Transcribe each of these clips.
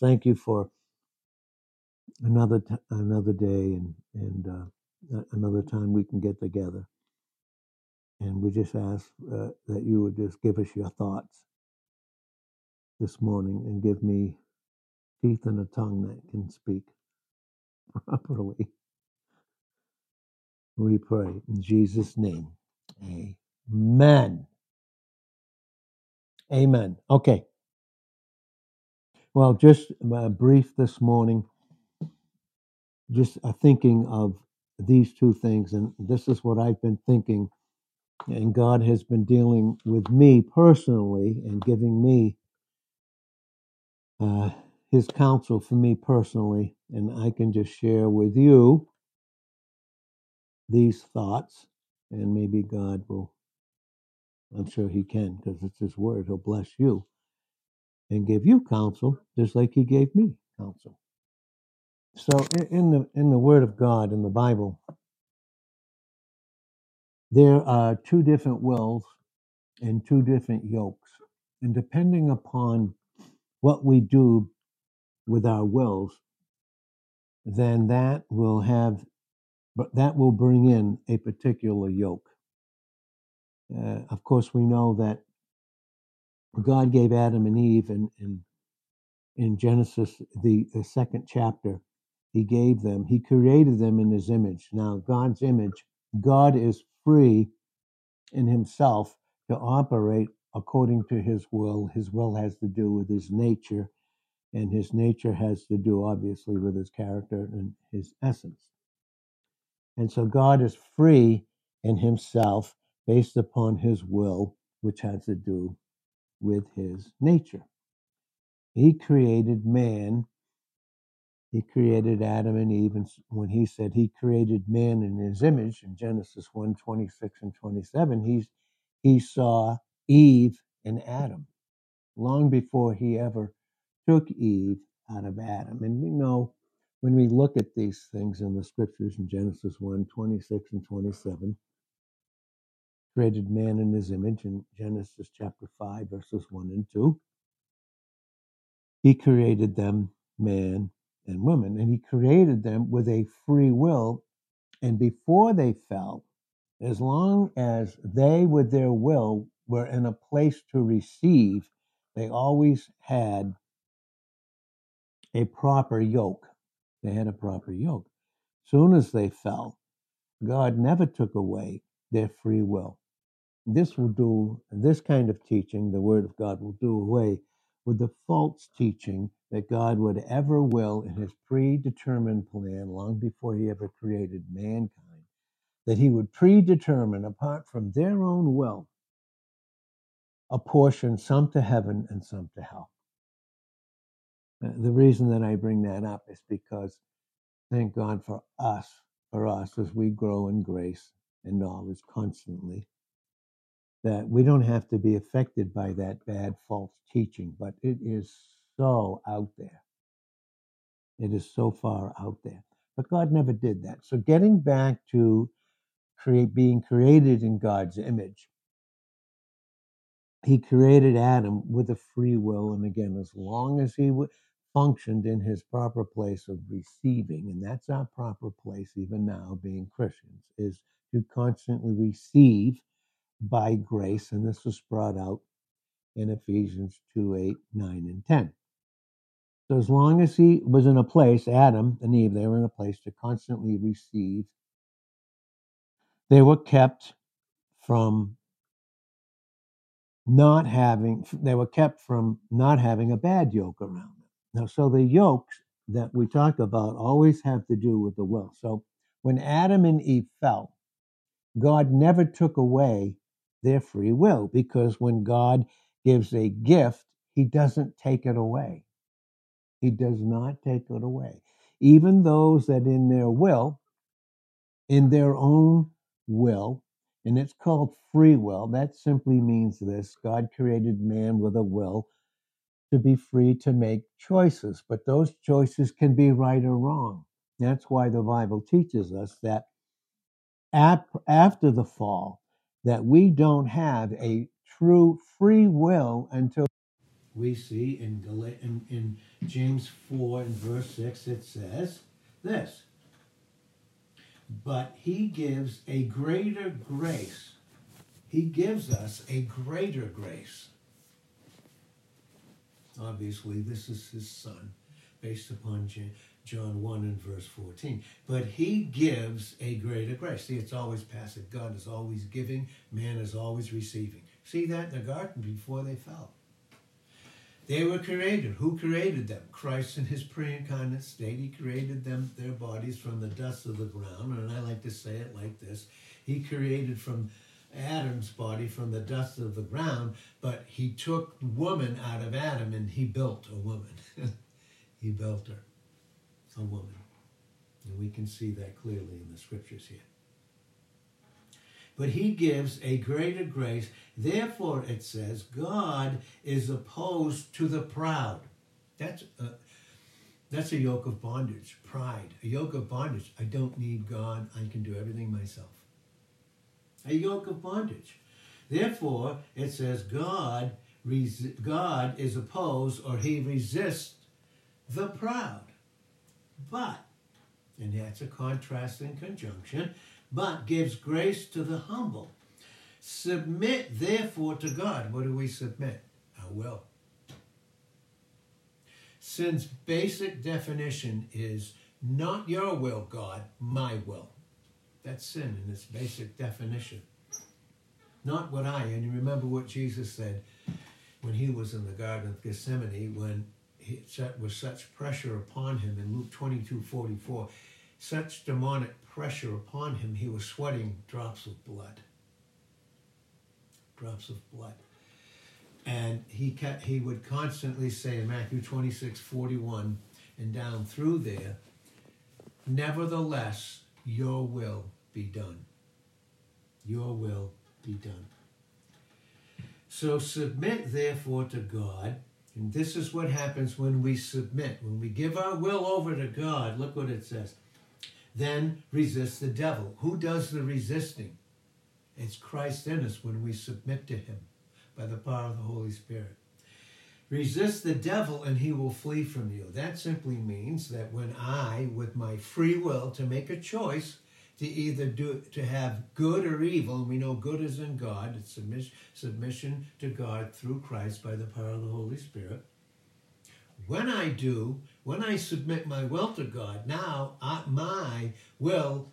thank you for another t- another day and and uh, another time we can get together. And we just ask uh, that you would just give us your thoughts this morning and give me teeth and a tongue that can speak properly. We pray in Jesus' name. Amen. Amen. Okay. Well, just uh, brief this morning, just uh, thinking of these two things. And this is what I've been thinking. And God has been dealing with me personally and giving me uh, his counsel for me personally. And I can just share with you these thoughts. And maybe God will, I'm sure he can because it's his word. He'll bless you and give you counsel just like he gave me counsel. So in, the in the Word of God in the Bible, there are two different wills and two different yokes, and depending upon what we do with our wills, then that will have but that will bring in a particular yoke. Uh, of course, we know that God gave Adam and Eve in in, in Genesis the, the second chapter. He gave them. He created them in His image. Now, God's image. God is free in himself to operate according to his will. His will has to do with his nature, and his nature has to do, obviously, with his character and his essence. And so God is free in himself based upon his will, which has to do with his nature. He created man. He created Adam and Eve. And when he said he created man in his image in Genesis one 26 and 27, he's, he saw Eve and Adam long before he ever took Eve out of Adam. And we know when we look at these things in the scriptures in Genesis one 26 and 27, created man in his image in Genesis chapter 5, verses 1 and 2. He created them, man and woman, and he created them with a free will. And before they fell, as long as they, with their will, were in a place to receive, they always had a proper yoke. They had a proper yoke. Soon as they fell, God never took away their free will. This will do, this kind of teaching, the Word of God will do away with the false teaching that God would ever will in his predetermined plan long before he ever created mankind, that he would predetermine, apart from their own will, apportion some to heaven and some to hell. Uh, The reason that I bring that up is because thank God for us, for us as we grow in grace and knowledge constantly, that we don't have to be affected by that bad false teaching, but it is so out there. It is so far out there. But God never did that. So getting back to create being created in God's image, He created Adam with a free will, and again, as long as he w- functioned in his proper place of receiving, and that's our proper place even now, being Christians, is to constantly receive by grace, and this was brought out in Ephesians 2 8, 9, and 10. So as long as he was in a place, Adam and Eve, they were in a place to constantly receive, they were kept from not having, they were kept from not having a bad yoke around them. Now, so the yokes that we talk about always have to do with the will. So when Adam and Eve fell, God never took away their free will because when God gives a gift, he doesn't take it away. He does not take it away. Even those that in their will, in their own will, and it's called free will, that simply means this God created man with a will to be free to make choices, but those choices can be right or wrong. That's why the Bible teaches us that after the fall, that we don't have a true free will until we see in, in, in James 4 and verse 6, it says this But he gives a greater grace. He gives us a greater grace. Obviously, this is his son, based upon John 1 and verse 14. But he gives a greater grace. See, it's always passive. God is always giving, man is always receiving. See that in the garden before they fell. They were created. Who created them? Christ in his pre-incarnate state. He created them, their bodies from the dust of the ground. And I like to say it like this. He created from Adam's body from the dust of the ground, but he took woman out of Adam and he built a woman. he built her, a woman. And we can see that clearly in the scriptures here but he gives a greater grace. Therefore, it says, God is opposed to the proud. That's a, that's a yoke of bondage, pride. A yoke of bondage. I don't need God. I can do everything myself. A yoke of bondage. Therefore, it says, God, God is opposed or he resists the proud. But, and that's a contrast and conjunction, but gives grace to the humble. Submit therefore to God. What do we submit? Uh, Our will. Sin's basic definition is not your will, God, my will. That's sin in its basic definition. Not what I, and you remember what Jesus said when he was in the Garden of Gethsemane, when he was such pressure upon him in Luke 22 44, such demonic pressure upon him, he was sweating drops of blood. Drops of blood. And he, kept, he would constantly say in Matthew 26 41 and down through there, Nevertheless, your will be done. Your will be done. So submit therefore to God. And this is what happens when we submit. When we give our will over to God, look what it says. Then resist the devil. Who does the resisting? It's Christ in us when we submit to him by the power of the Holy Spirit. Resist the devil and he will flee from you. That simply means that when I, with my free will to make a choice to either do to have good or evil, and we know good is in God, it's submission, submission to God through Christ by the power of the Holy Spirit. When I do, when I submit my will to God, now I, my will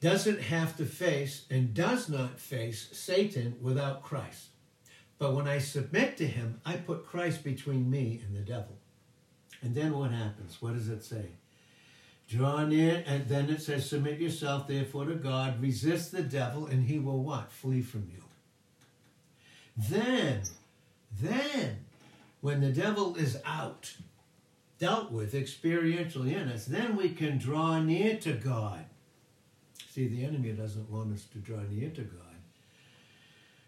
doesn't have to face and does not face Satan without Christ. But when I submit to him, I put Christ between me and the devil. And then what happens? What does it say? Draw near, and then it says, Submit yourself therefore to God, resist the devil, and he will what? Flee from you. Then, then, when the devil is out, dealt with experientially in us, then we can draw near to God. See, the enemy doesn't want us to draw near to God.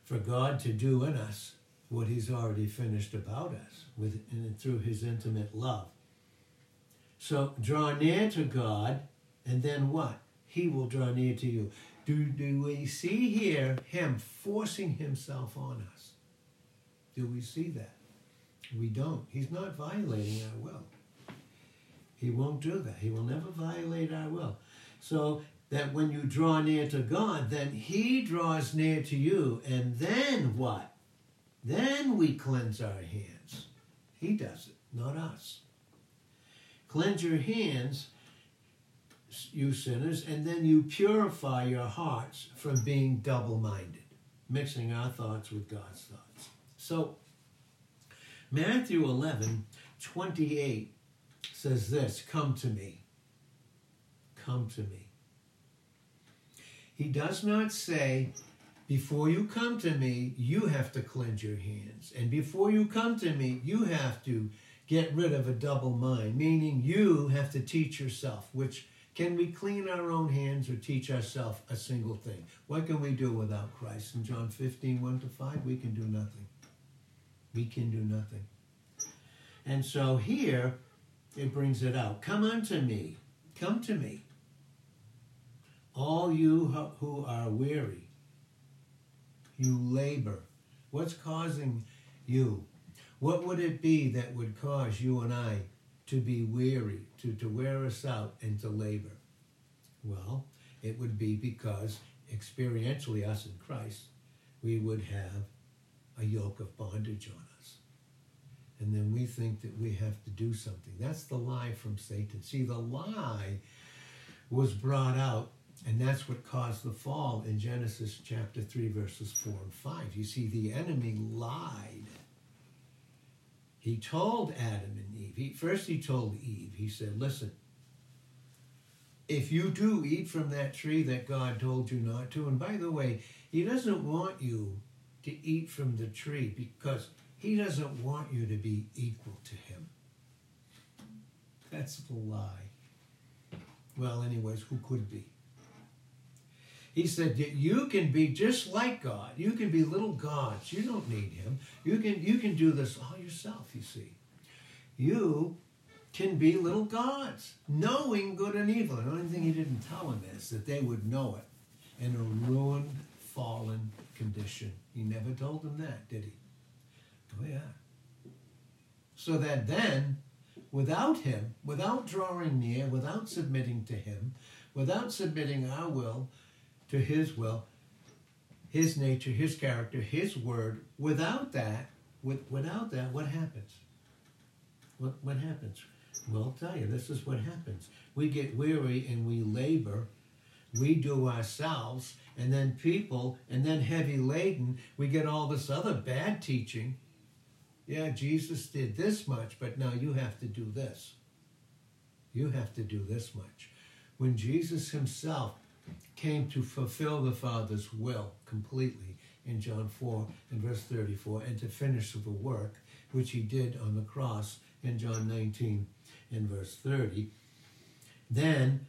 For God to do in us what he's already finished about us with through his intimate love. So draw near to God, and then what? He will draw near to you. Do, do we see here him forcing himself on us? Do we see that? We don't. He's not violating our will. He won't do that. He will never violate our will. So that when you draw near to God, then He draws near to you. And then what? Then we cleanse our hands. He does it, not us. Cleanse your hands, you sinners, and then you purify your hearts from being double minded, mixing our thoughts with God's thoughts. So, Matthew 11 28 says this Come to me. Come to me. He does not say, before you come to me, you have to cleanse your hands. And before you come to me, you have to get rid of a double mind, meaning you have to teach yourself, which can we clean our own hands or teach ourselves a single thing? What can we do without Christ? In John 15, 1 to 5, we can do nothing. We can do nothing. And so here, it brings it out. Come unto me. Come to me. All you who are weary, you labor. What's causing you? What would it be that would cause you and I to be weary, to, to wear us out, and to labor? Well, it would be because experientially, us in Christ, we would have a yoke of bondage on us. And then we think that we have to do something. That's the lie from Satan. See, the lie was brought out, and that's what caused the fall in Genesis chapter 3, verses 4 and 5. You see, the enemy lied. He told Adam and Eve, he, first he told Eve, he said, Listen, if you do eat from that tree that God told you not to, and by the way, he doesn't want you to eat from the tree because he doesn't want you to be equal to him. That's a lie. Well, anyways, who could be? He said you can be just like God. You can be little gods. You don't need him. You can you can do this all yourself, you see. You can be little gods, knowing good and evil. The only thing he didn't tell them is that they would know it in a ruined, fallen condition. He never told them that, did he? Oh, yeah. So that then, without him, without drawing near, without submitting to him, without submitting our will to his will, his nature, his character, his word, without that, with, without that, what happens? What, what happens? Well, I'll tell you, this is what happens. We get weary and we labor. We do ourselves, and then people, and then heavy laden, we get all this other bad teaching. Yeah, Jesus did this much, but now you have to do this. You have to do this much. When Jesus himself came to fulfill the Father's will completely in John 4 and verse 34, and to finish the work, which he did on the cross in John 19 in verse 30, then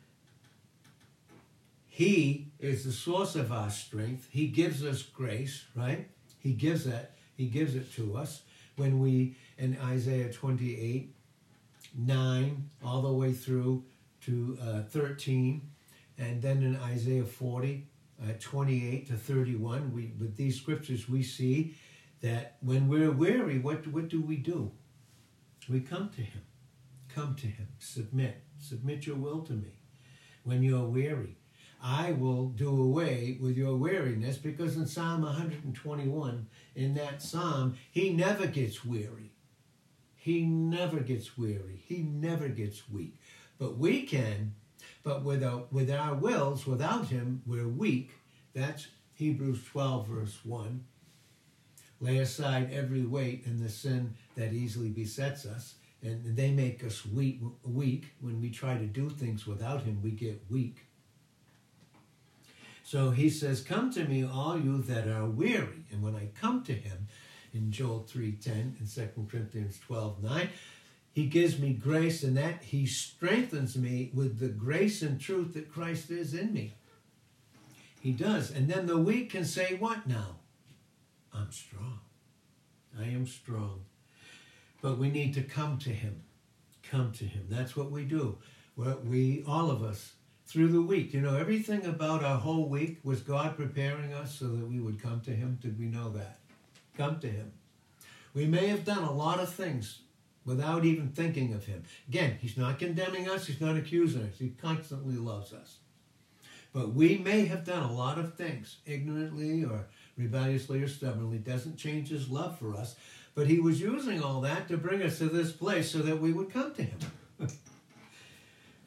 He is the source of our strength. He gives us grace, right? He gives it. He gives it to us when we in Isaiah 28, 9, all the way through to uh, 13, and then in Isaiah 40, uh, 28 to 31, we with these scriptures we see that when we're weary, what what do we do? We come to Him. Come to him. Submit. Submit your will to me. When you're weary, I will do away with your weariness because in Psalm 121, in that psalm, he never gets weary. He never gets weary. He never gets weak. But we can, but without, with our wills, without him, we're weak. That's Hebrews 12, verse 1. Lay aside every weight and the sin that easily besets us and they make us weak, weak. When we try to do things without him, we get weak. So he says, Come to me, all you that are weary. And when I come to him, in Joel 3.10 and 2 Corinthians 12.9, he gives me grace and that he strengthens me with the grace and truth that Christ is in me. He does. And then the weak can say, What now? I'm strong. I am strong. But we need to come to Him. Come to Him. That's what we do. We, all of us, through the week, you know, everything about our whole week was God preparing us so that we would come to Him. Did we know that? Come to Him. We may have done a lot of things without even thinking of Him. Again, He's not condemning us, He's not accusing us, He constantly loves us. But we may have done a lot of things ignorantly or rebelliously or stubbornly. Doesn't change His love for us. But he was using all that to bring us to this place so that we would come to him.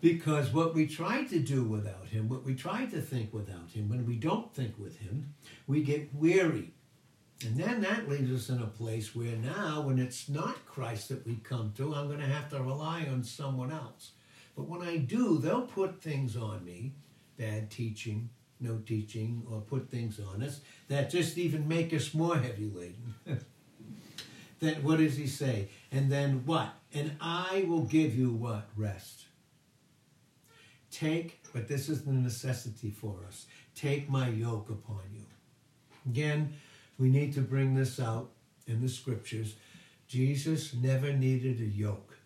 because what we try to do without him, what we try to think without him, when we don't think with him, we get weary. And then that leaves us in a place where now, when it's not Christ that we come to, I'm going to have to rely on someone else. But when I do, they'll put things on me, bad teaching, no teaching, or put things on us that just even make us more heavy laden. then what does he say? And then what? And I will give you what? Rest. Take, but this is the necessity for us. Take my yoke upon you. Again, we need to bring this out in the scriptures. Jesus never needed a yoke.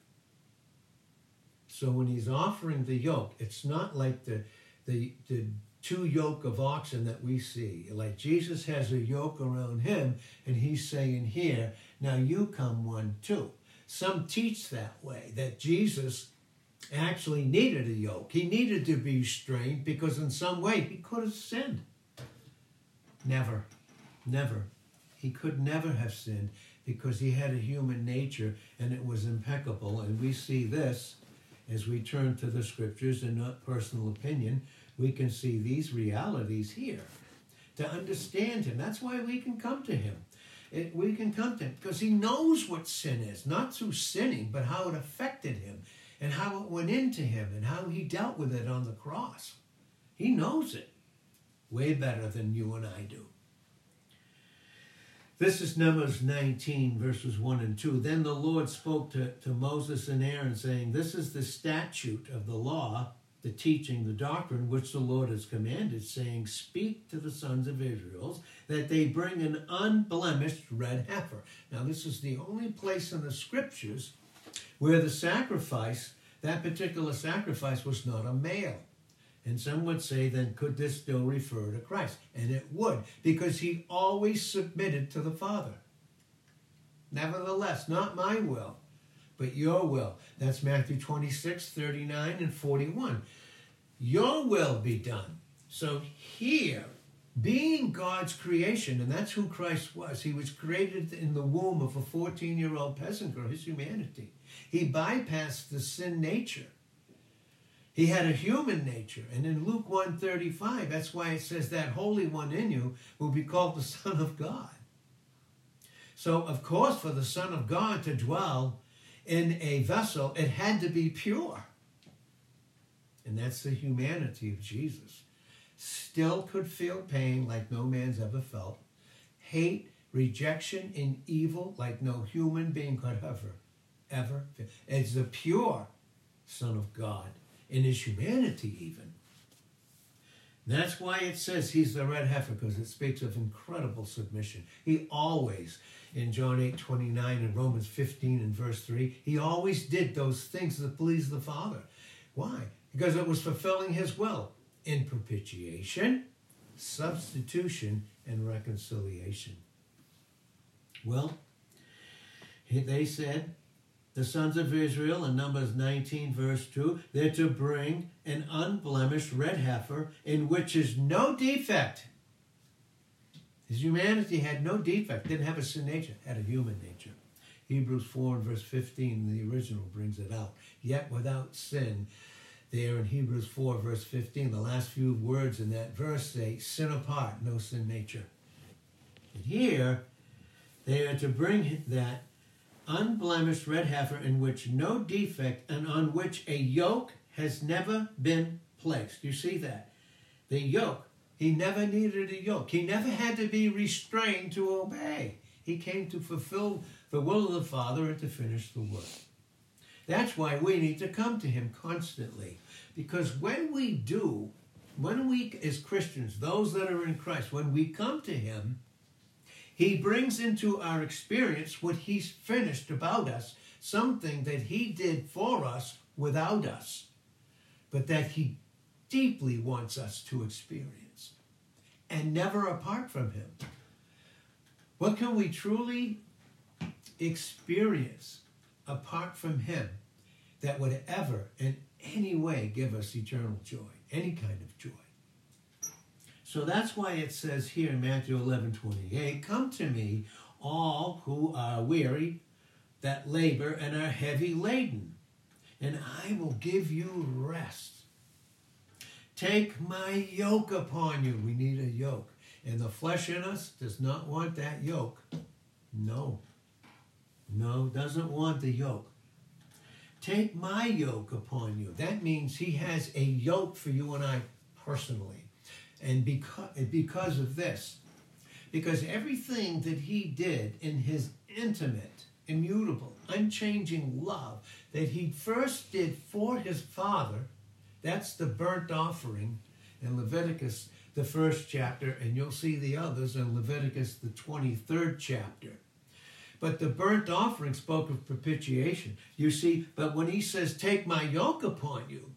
So when he's offering the yoke, it's not like the, the, the two yoke of oxen that we see. Like Jesus has a yoke around him, and he's saying here, Now you come one too. Some teach that way, that Jesus actually needed a yoke. He needed to be restrained because in some way he could have sinned. Never, never. He could never have sinned because he had a human nature and it was impeccable. And we see this as we turn to the scriptures and not personal opinion. We can see these realities here to understand him. That's why we can come to him. It, we can come to him because he knows what sin is, not through sinning, but how it affected him and how it went into him and how he dealt with it on the cross. He knows it way better than you and I do. This is Numbers 19, verses 1 and 2. Then the Lord spoke to, to Moses and Aaron, saying, This is the statute of the law, the teaching, the doctrine which the Lord has commanded, saying, Speak to the sons of Israel that they bring an unblemished red heifer. Now, this is the only place in the scriptures where the sacrifice, that particular sacrifice, was not a male. And some would say, then could this still refer to Christ? And it would, because he always submitted to the Father. Nevertheless, not my will, but your will. That's Matthew 26, 39, and 41. Your will be done. So here, being God's creation, and that's who Christ was, he was created in the womb of a 14 year old peasant girl, his humanity. He bypassed the sin nature he had a human nature. And in Luke 135, that's why it says that Holy One in you will be called the Son of God. So, of course, for the Son of God to dwell in a vessel, it had to be pure. And that's the humanity of Jesus. Still could feel pain like no man's ever felt, hate, rejection, and evil like no human being could ever, ever. It's the pure Son of God in his humanity, even. That's why it says he's the red heifer, because it speaks of incredible submission. He always, in John 8 29 and Romans 15 and verse 3, he always did those things that pleased the Father. Why? Because it was fulfilling his will in propitiation, substitution, and reconciliation. Well, they said, the sons of Israel in Numbers 19, verse 2, they're to bring an unblemished red heifer in which is no defect. His humanity had no defect, didn't have a sin nature, had a human nature. Hebrews 4 and verse 15, the original brings it out. Yet without sin, there in Hebrews 4, verse 15, the last few words in that verse say, sin apart, no sin nature. And here, they are to bring that unblemished red heifer in which no defect and on which a yoke has never been placed. You see that? The yoke. He never needed a yoke. He never had to be restrained to obey. He came to fulfill the will of the Father and to finish the work. That's why we need to come to Him constantly. Because when we do, when we, as Christians, those that are in Christ, when we come to Him, he brings into our experience what He's finished about us, something that He did for us without us, but that He deeply wants us to experience and never apart from Him. What can we truly experience apart from Him that would ever in any way give us eternal joy, any kind of joy? So that's why it says here in Matthew 11 28, Come to me, all who are weary, that labor and are heavy laden, and I will give you rest. Take my yoke upon you. We need a yoke. And the flesh in us does not want that yoke. No. No, doesn't want the yoke. Take my yoke upon you. That means he has a yoke for you and I personally. And because, because of this, because everything that he did in his intimate, immutable, unchanging love that he first did for his father, that's the burnt offering in Leviticus, the first chapter, and you'll see the others in Leviticus, the 23rd chapter. But the burnt offering spoke of propitiation. You see, but when he says, Take my yoke upon you,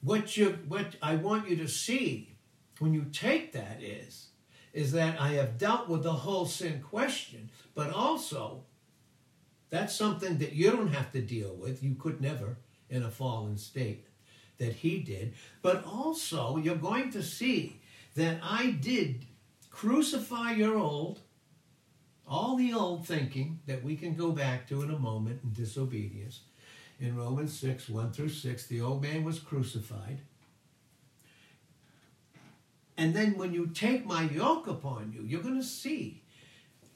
what you what I want you to see when you take that is, is that I have dealt with the whole sin question, but also that's something that you don't have to deal with. You could never in a fallen state that he did. But also, you're going to see that I did crucify your old, all the old thinking that we can go back to in a moment in disobedience. In Romans 6, 1 through 6, the old man was crucified. And then when you take my yoke upon you, you're going to see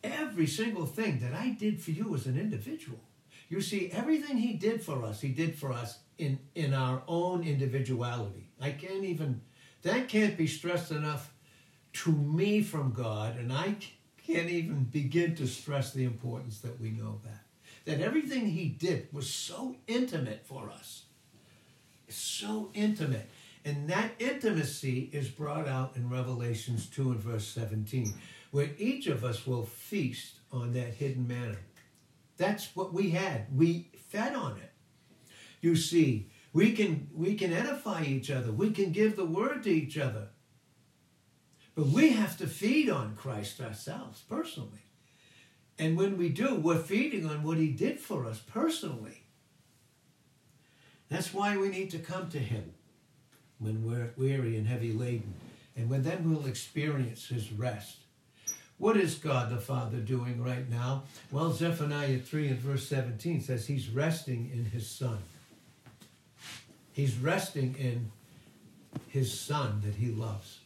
every single thing that I did for you as an individual. You see, everything he did for us, he did for us in, in our own individuality. I can't even, that can't be stressed enough to me from God, and I can't even begin to stress the importance that we know that. That everything he did was so intimate for us. so intimate. And that intimacy is brought out in Revelations 2 and verse 17, where each of us will feast on that hidden manna. That's what we had. We fed on it. You see, we can we can edify each other. We can give the word to each other. But we have to feed on Christ ourselves personally. And when we do, we're feeding on what he did for us personally. That's why we need to come to him when we're weary and heavy laden. And when then we'll experience his rest. What is God the Father doing right now? Well, Zephaniah 3 and verse 17 says he's resting in his Son. He's resting in his Son that he loves.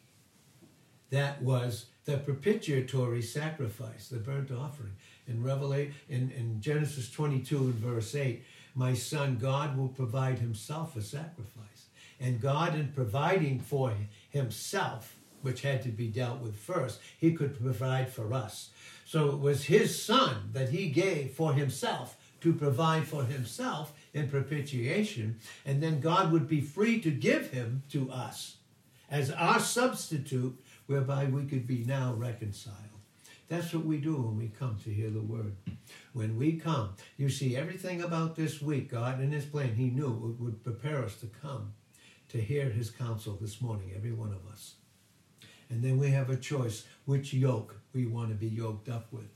That was the propitiatory sacrifice, the burnt offering. In Revelation, in, in Genesis 22 and verse 8, my son God will provide himself a sacrifice. And God, in providing for himself, which had to be dealt with first, he could provide for us. So it was his son that he gave for himself to provide for himself in propitiation, and then God would be free to give him to us as our substitute, whereby we could be now reconciled. That's what we do when we come to hear the word. When we come, you see, everything about this week, God in His plan, He knew it would prepare us to come to hear His counsel this morning, every one of us. And then we have a choice which yoke we want to be yoked up with.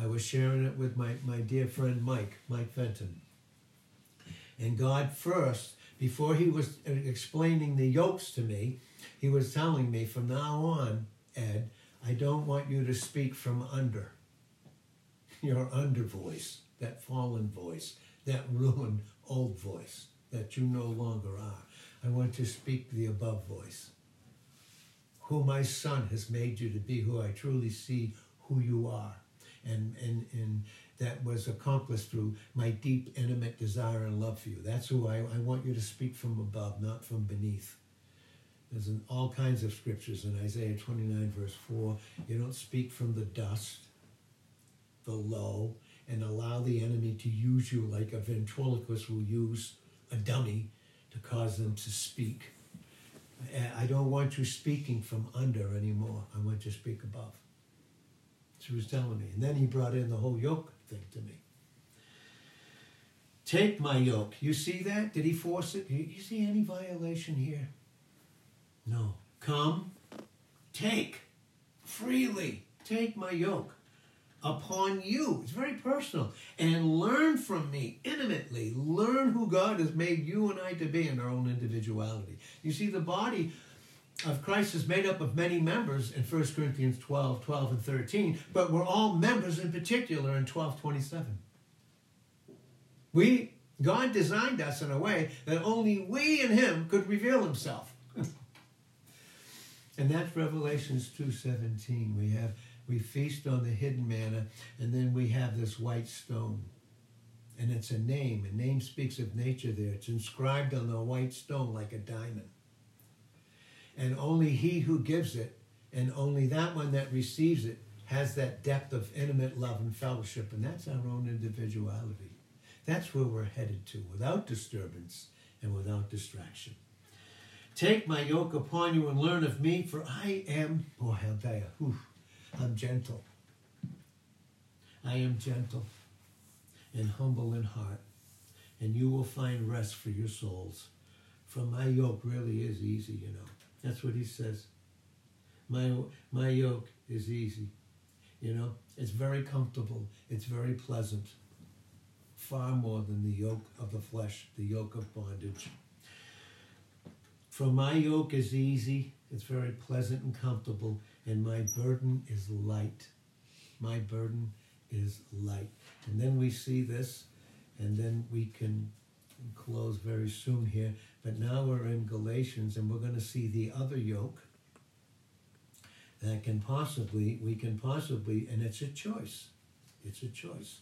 I was sharing it with my, my dear friend Mike, Mike Fenton. And God first, before he was explaining the yokes to me, he was telling me from now on, Ed, I don't want you to speak from under. Your under voice, that fallen voice, that ruined old voice that you no longer are. I want to speak the above voice who my son has made you to be, who I truly see who you are. And, and, and that was accomplished through my deep, intimate desire and love for you. That's who I, I want you to speak from above, not from beneath. There's in all kinds of scriptures in Isaiah 29, verse 4. You don't speak from the dust, the low, and allow the enemy to use you like a ventriloquist will use a dummy to cause them to speak. I don't want you speaking from under anymore. I want you to speak above. She was telling me. And then he brought in the whole yoke thing to me. Take my yoke. You see that? Did he force it? You see any violation here? No. Come, take freely. Take my yoke upon you. It's very personal. And learn from me intimately. Learn who God has made you and I to be in our own individuality. You see, the body of Christ is made up of many members in 1 Corinthians 12, 12, and 13, but we're all members in particular in 12, 27. We, God designed us in a way that only we and Him could reveal Himself. and that's Revelations 2.17. We have we feast on the hidden manna, and then we have this white stone. And it's a name. A name speaks of nature there. It's inscribed on the white stone like a diamond. And only he who gives it, and only that one that receives it, has that depth of intimate love and fellowship. And that's our own individuality. That's where we're headed to, without disturbance and without distraction. Take my yoke upon you and learn of me, for I am, boy, I'm gentle. I am gentle and humble in heart, and you will find rest for your souls. For my yoke really is easy, you know. That's what he says. My, my yoke is easy. You know, it's very comfortable, it's very pleasant, far more than the yoke of the flesh, the yoke of bondage. For my yoke is easy, it's very pleasant and comfortable, and my burden is light. My burden is light. And then we see this, and then we can close very soon here. But now we're in Galatians, and we're going to see the other yoke that can possibly, we can possibly, and it's a choice. It's a choice.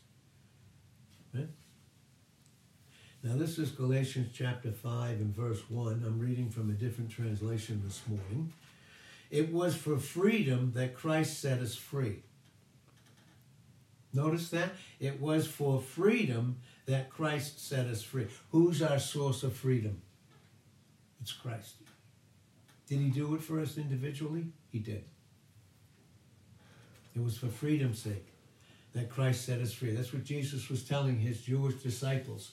Right? Now, this is Galatians chapter 5 and verse 1. I'm reading from a different translation this morning. It was for freedom that Christ set us free. Notice that? It was for freedom that Christ set us free. Who's our source of freedom? It's Christ. Did he do it for us individually? He did. It was for freedom's sake that Christ set us free. That's what Jesus was telling his Jewish disciples.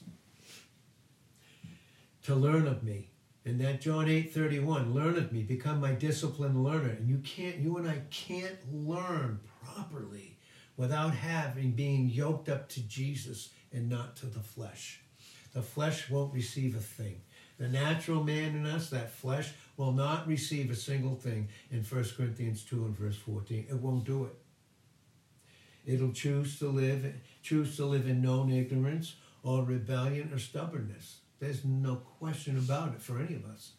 To learn of me. And that John 8 31, learn of me, become my disciplined learner. And you can't, you and I can't learn properly without having being yoked up to Jesus and not to the flesh. The flesh won't receive a thing. The natural man in us, that flesh, will not receive a single thing in 1 Corinthians 2 and verse 14. It won't do it. It'll choose to live, choose to live in known ignorance or rebellion or stubbornness. There's no question about it for any of us.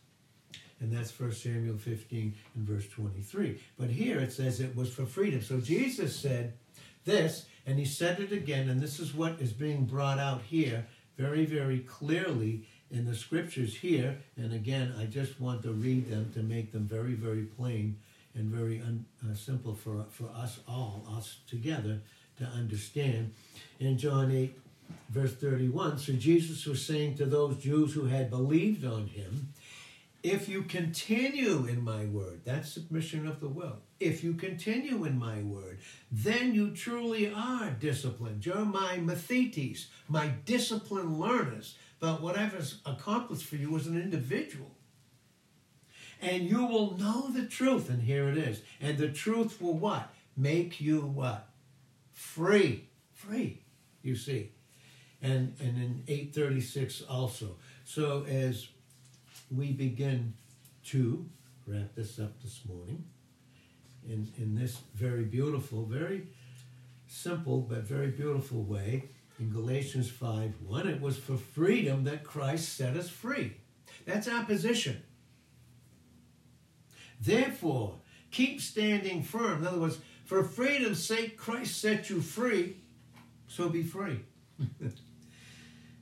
And that's 1 Samuel 15 and verse 23. But here it says it was for freedom. So Jesus said this, and he said it again, and this is what is being brought out here very, very clearly in the scriptures here. And again, I just want to read them to make them very, very plain and very un, uh, simple for, for us all, us together, to understand. In John 8, verse 31, so Jesus was saying to those Jews who had believed on him, if you continue in my word, that's submission of the will. If you continue in my word, then you truly are disciplined. You're my mathetes, my disciplined learners. But whatever's accomplished for you as an individual and you will know the truth. And here it is. And the truth will what? Make you what? Free. Free, you see. And, and in 836 also. So as we begin to wrap this up this morning in, in this very beautiful, very simple, but very beautiful way, in Galatians 5 1, it was for freedom that Christ set us free. That's our position. Therefore, keep standing firm. In other words, for freedom's sake, Christ set you free, so be free.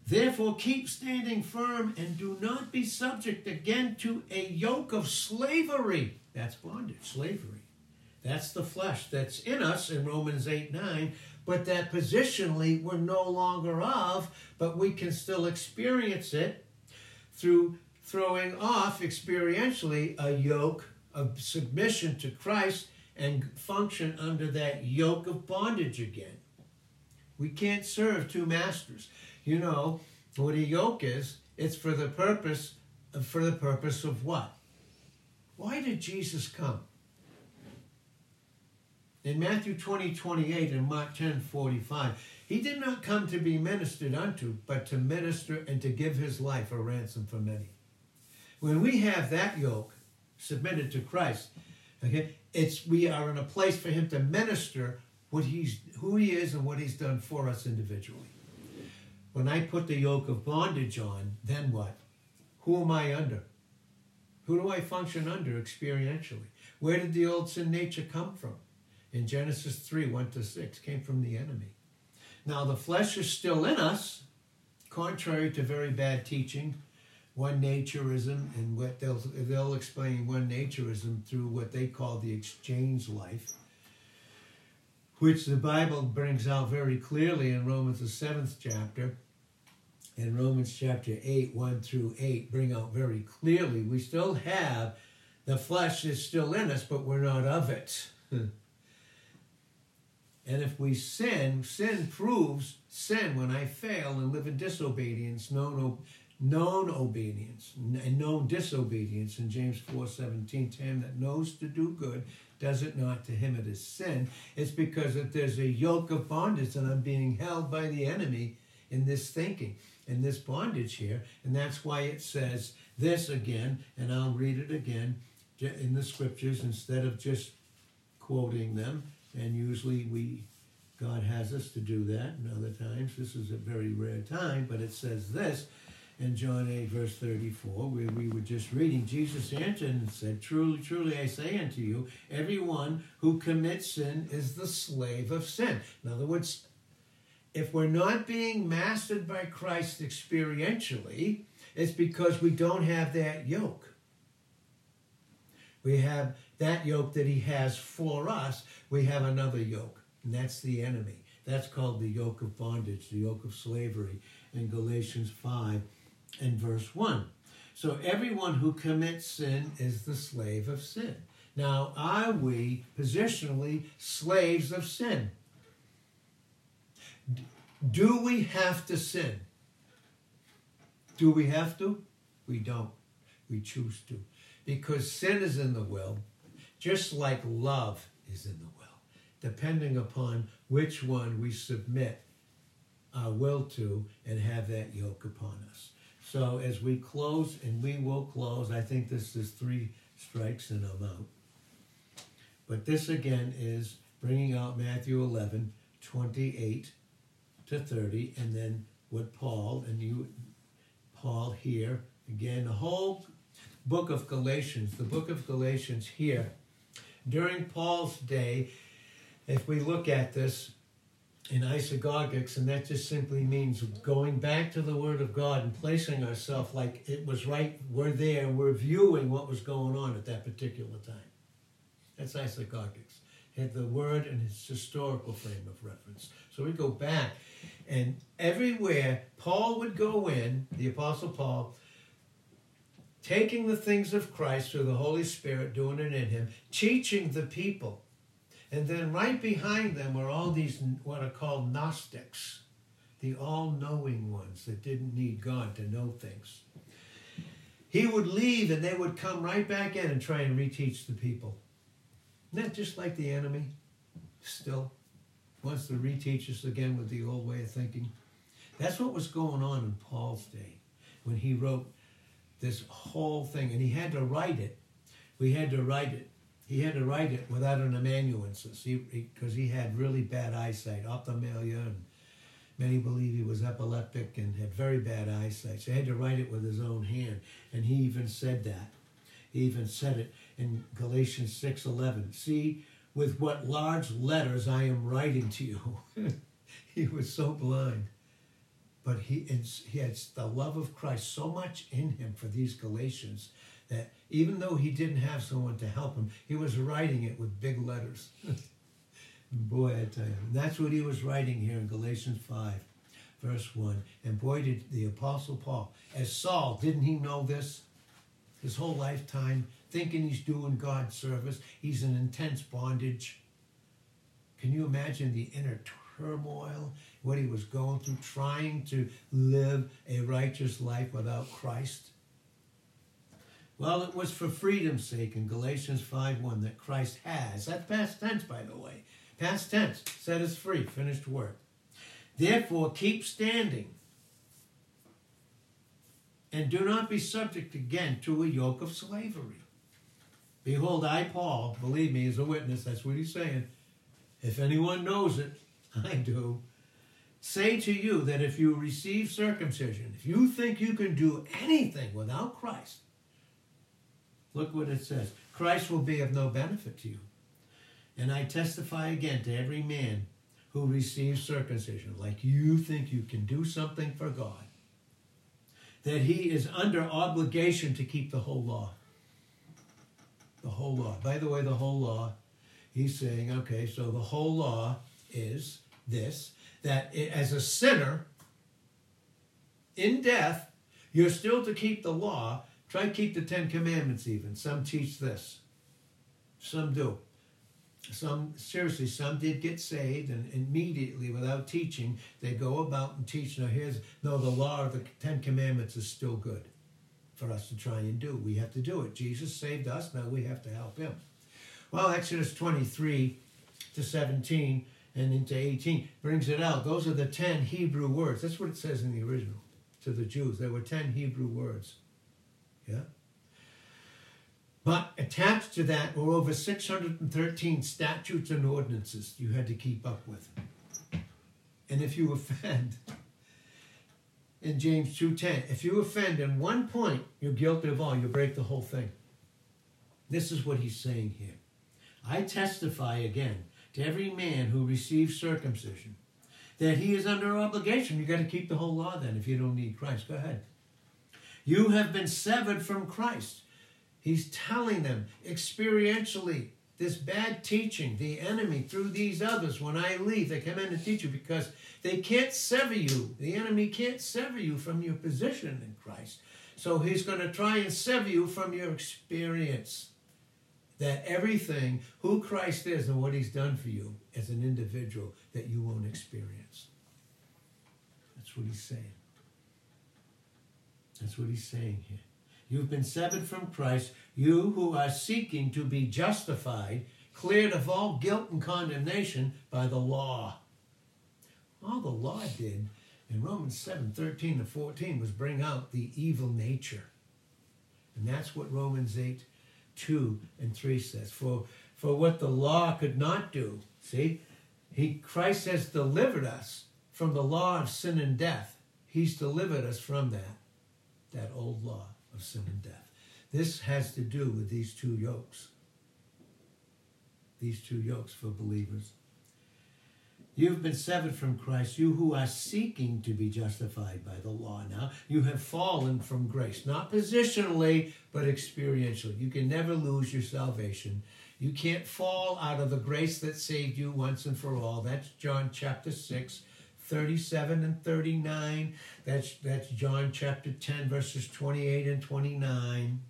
Therefore, keep standing firm and do not be subject again to a yoke of slavery. That's bondage, slavery. That's the flesh that's in us in Romans 8 9, but that positionally we're no longer of, but we can still experience it through throwing off experientially a yoke of submission to Christ and function under that yoke of bondage again. We can't serve two masters. You know what a yoke is? It's for the purpose for the purpose of what? Why did Jesus come? In Matthew 20, 28 and Mark 10, 45, he did not come to be ministered unto, but to minister and to give his life a ransom for many. When we have that yoke, submitted to Christ. Okay, it's we are in a place for Him to minister what He's who He is and what He's done for us individually. When I put the yoke of bondage on, then what? Who am I under? Who do I function under experientially? Where did the old sin nature come from? In Genesis 3 1 to 6, came from the enemy. Now, the flesh is still in us, contrary to very bad teaching one naturism and what they'll they'll explain one naturism through what they call the exchange life which the bible brings out very clearly in romans the seventh chapter and romans chapter 8 1 through 8 bring out very clearly we still have the flesh is still in us but we're not of it hmm. and if we sin sin proves sin when i fail and live in disobedience no no known obedience and known disobedience in James 4 17. To him that knows to do good, does it not, to him it is sin. It's because that there's a yoke of bondage and I'm being held by the enemy in this thinking, in this bondage here. And that's why it says this again, and I'll read it again in the scriptures instead of just quoting them. And usually we God has us to do that, and other times this is a very rare time, but it says this in John 8, verse 34, where we were just reading, Jesus answered and said, Truly, truly, I say unto you, everyone who commits sin is the slave of sin. In other words, if we're not being mastered by Christ experientially, it's because we don't have that yoke. We have that yoke that he has for us, we have another yoke, and that's the enemy. That's called the yoke of bondage, the yoke of slavery in Galatians 5 and verse 1. So everyone who commits sin is the slave of sin. Now, are we positionally slaves of sin? Do we have to sin? Do we have to? We don't. We choose to. Because sin is in the will, just like love is in the will, depending upon which one we submit our will to and have that yoke upon us. So as we close, and we will close, I think this is three strikes and I'm out. But this again is bringing out Matthew 11, 28 to 30, and then what Paul, and you, Paul here, again, the whole book of Galatians, the book of Galatians here, during Paul's day, if we look at this, in isagogics, and that just simply means going back to the Word of God and placing ourselves like it was right, we're there, we're viewing what was going on at that particular time. That's isagogics. Had the Word and its historical frame of reference. So we go back, and everywhere Paul would go in, the Apostle Paul, taking the things of Christ through the Holy Spirit, doing it in him, teaching the people and then right behind them were all these what are called Gnostics, the all knowing ones that didn't need God to know things. He would leave and they would come right back in and try and reteach the people. That just like the enemy? Still wants to reteach us again with the old way of thinking. That's what was going on in Paul's day when he wrote this whole thing. And he had to write it. We had to write it he had to write it without an amanuensis because he, he, he, had really bad eyesight, ophthalmia, and many believe he was epileptic and had very bad eyesight. So he had to write it with his own hand, and he even said that. He even said it in Galatians six eleven. See, with what large letters I am writing to you. he was so blind. But he, he had the love of Christ so much in him for these Galatians that even though he didn't have someone to help him, he was writing it with big letters. boy, I tell you, that's what he was writing here in Galatians 5, verse 1. And boy, did the Apostle Paul, as Saul, didn't he know this? His whole lifetime, thinking he's doing God's service, he's in intense bondage. Can you imagine the inner turmoil, what he was going through, trying to live a righteous life without Christ? Well, it was for freedom's sake in Galatians 5.1 that Christ has, that's past tense, by the way, past tense, set us free, finished work. Therefore, keep standing and do not be subject again to a yoke of slavery. Behold, I, Paul, believe me, as a witness, that's what he's saying. If anyone knows it, I do. Say to you that if you receive circumcision, if you think you can do anything without Christ, Look what it says Christ will be of no benefit to you. And I testify again to every man who receives circumcision, like you think you can do something for God, that he is under obligation to keep the whole law. The whole law. By the way, the whole law, he's saying, okay, so the whole law is this that as a sinner in death, you're still to keep the law, Try to keep the Ten Commandments even. Some teach this. Some do. some seriously, some did get saved, and immediately, without teaching, they go about and teach. Now, here's no, the law of the Ten Commandments is still good for us to try and do. We have to do it. Jesus saved us. Now we have to help Him. Well, Exodus 23 to 17 and into 18 brings it out. Those are the 10 Hebrew words. That's what it says in the original to the Jews. There were 10 Hebrew words. Yeah? But attached to that were over 613 statutes and ordinances you had to keep up with. And if you offend, in James 2.10, if you offend in one point, you're guilty of all. You break the whole thing. This is what he's saying here. I testify again to every man who receives circumcision that he is under obligation. You've got to keep the whole law then if you don't need Christ. Go ahead. You have been severed from Christ. He's telling them experientially this bad teaching, the enemy through these others. When I leave, they come in and teach you because they can't sever you. The enemy can't sever you from your position in Christ. So he's going to try and sever you from your experience. That everything, who Christ is and what he's done for you as an individual, that you won't experience. That's what he's saying. That's what he's saying here. You've been severed from Christ, you who are seeking to be justified, cleared of all guilt and condemnation by the law. All the law did in Romans 7 13 to 14 was bring out the evil nature. And that's what Romans 8 2 and 3 says. For, for what the law could not do, see, he, Christ has delivered us from the law of sin and death. He's delivered us from that, that old law of sin and death. This has to do with these two yokes. These two yokes for believers. You've been severed from Christ, you who are seeking to be justified by the law now. You have fallen from grace, not positionally, but experientially. You can never lose your salvation. You can't fall out of the grace that saved you once and for all. That's John chapter 6, 37 and 39. That's, that's John chapter 10, verses 28 and 29.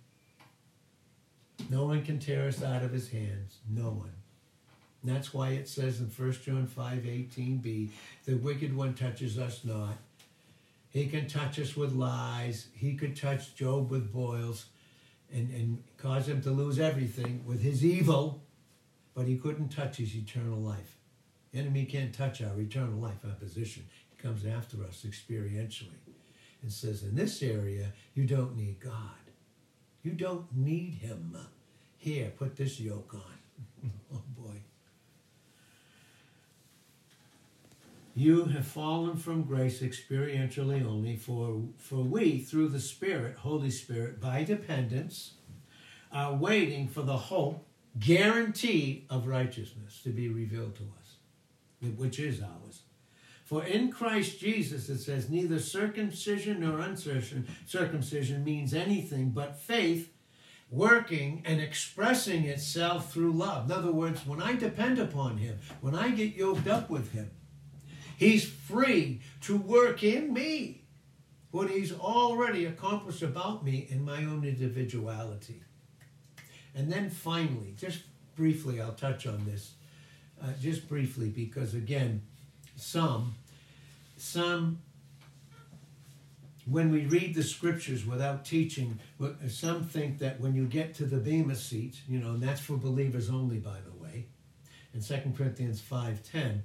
No one can tear us out of his hands. No one. And that's why it says in 1 John 5 18b, the wicked one touches us not. He can touch us with lies. He could touch Job with boils and, and cause him to lose everything with his evil, but he couldn't touch his eternal life. The enemy can't touch our eternal life, our position. He comes after us experientially and says, in this area, you don't need God. You don't need him. Here, put this yoke on. oh boy. You have fallen from grace experientially only, for, for we, through the Spirit, Holy Spirit, by dependence, are waiting for the hope, guarantee of righteousness to be revealed to us, which is ours. For in Christ Jesus, it says, neither circumcision nor uncircumcision circumcision means anything but faith working and expressing itself through love. In other words, when I depend upon Him, when I get yoked up with Him, He's free to work in me what He's already accomplished about me in my own individuality. And then finally, just briefly, I'll touch on this, uh, just briefly, because again, some, some, when we read the scriptures without teaching, some think that when you get to the Bema seat, you know, and that's for believers only, by the way, in 2 Corinthians 5.10,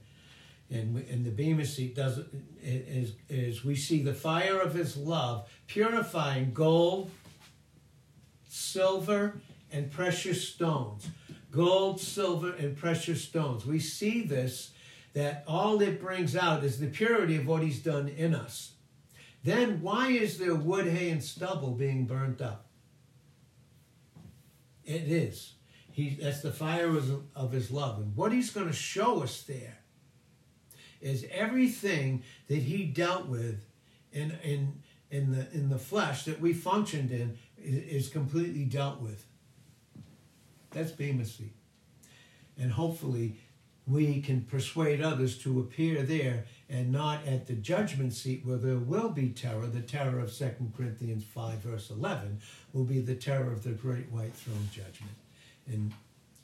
and, and the Bema seat does is, is we see the fire of his love purifying gold, silver, and precious stones. Gold, silver, and precious stones. We see this that all it brings out is the purity of what he's done in us. Then why is there wood, hay, and stubble being burnt up? It is. He, that's the fire of, his love. And what he's going to show us there is everything that he dealt with in, in, in, the, in the flesh that we functioned in is, completely dealt with. That's Bema. And hopefully we can persuade others to appear there and not at the judgment seat where there will be terror. The terror of 2 Corinthians 5, verse 11, will be the terror of the great white throne judgment. in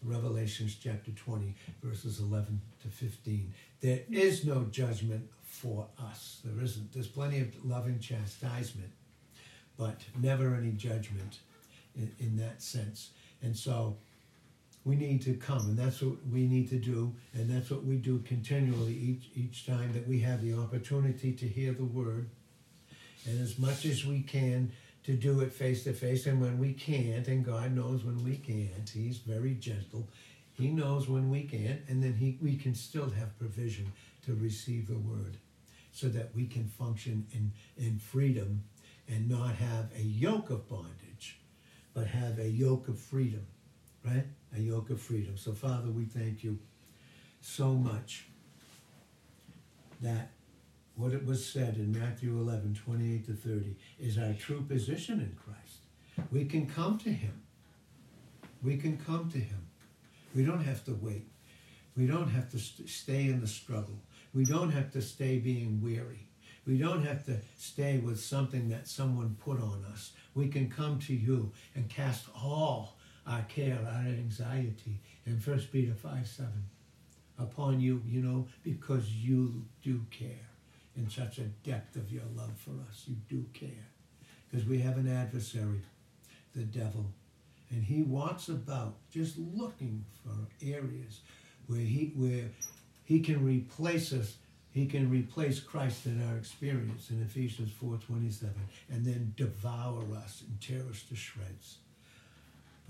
Revelations chapter 20, verses 11 to 15. There is no judgment for us. There isn't. There's plenty of loving chastisement, but never any judgment in, in that sense. And so we need to come, and that's what we need to do, and that's what we do continually each, each time that we have the opportunity to hear the word. And as much as we can, to do it face to face. And when we can't, and God knows when we can't, He's very gentle. He knows when we can't, and then he, we can still have provision to receive the word so that we can function in, in freedom and not have a yoke of bondage, but have a yoke of freedom, right? A yoke of freedom. So, Father, we thank you so much that what it was said in Matthew 11, 28 to 30, is our true position in Christ. We can come to Him. We can come to Him. We don't have to wait. We don't have to st- stay in the struggle. We don't have to stay being weary. We don't have to stay with something that someone put on us. We can come to you and cast all our care, our anxiety in 1 Peter 5 7 upon you, you know, because you do care in such a depth of your love for us. You do care. Because we have an adversary, the devil, and he walks about just looking for areas where he where he can replace us he can replace Christ in our experience in Ephesians 4:27 and then devour us and tear us to shreds.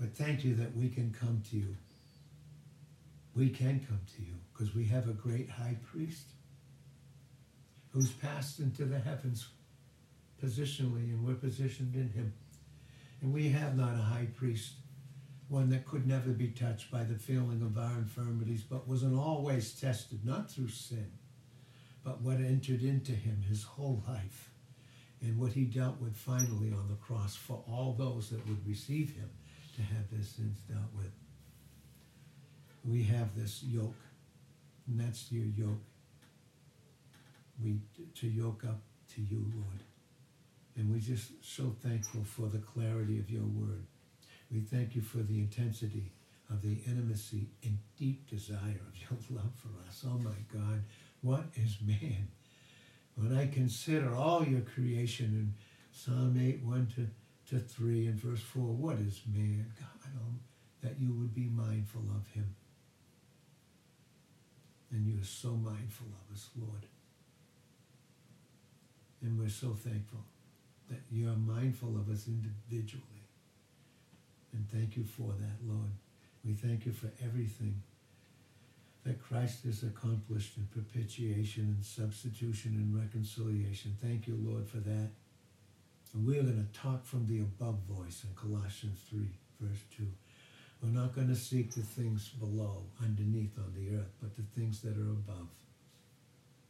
But thank you that we can come to you. We can come to you because we have a great high priest who's passed into the heavens positionally, and we're positioned in him. And we have not a high priest, one that could never be touched by the feeling of our infirmities, but was in all ways tested, not through sin, but what entered into him his whole life, and what he dealt with finally on the cross for all those that would receive him to have their sins dealt with. We have this yoke, and that's your yoke we to yoke up to you, Lord. And we're just so thankful for the clarity of your word. We thank you for the intensity of the intimacy and deep desire of your love for us. Oh my God, what is man? When I consider all your creation in Psalm 8, 1 to, to 3 and verse 4, what is man, God, oh, that you would be mindful of him. And you are so mindful of us, Lord. And we're so thankful that you are mindful of us individually. And thank you for that, Lord. We thank you for everything that Christ has accomplished in propitiation and substitution and reconciliation. Thank you, Lord, for that. And we're going to talk from the above voice in Colossians 3, verse 2. We're not going to seek the things below, underneath on the earth, but the things that are above.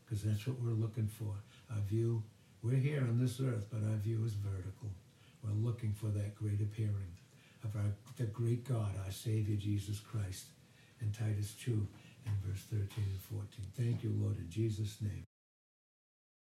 Because that's what we're looking for. Our view we're here on this earth, but our view is vertical. We're looking for that great appearing of our, the great God, our Savior Jesus Christ, in Titus 2 and verse 13 and 14. Thank you, Lord, in Jesus' name.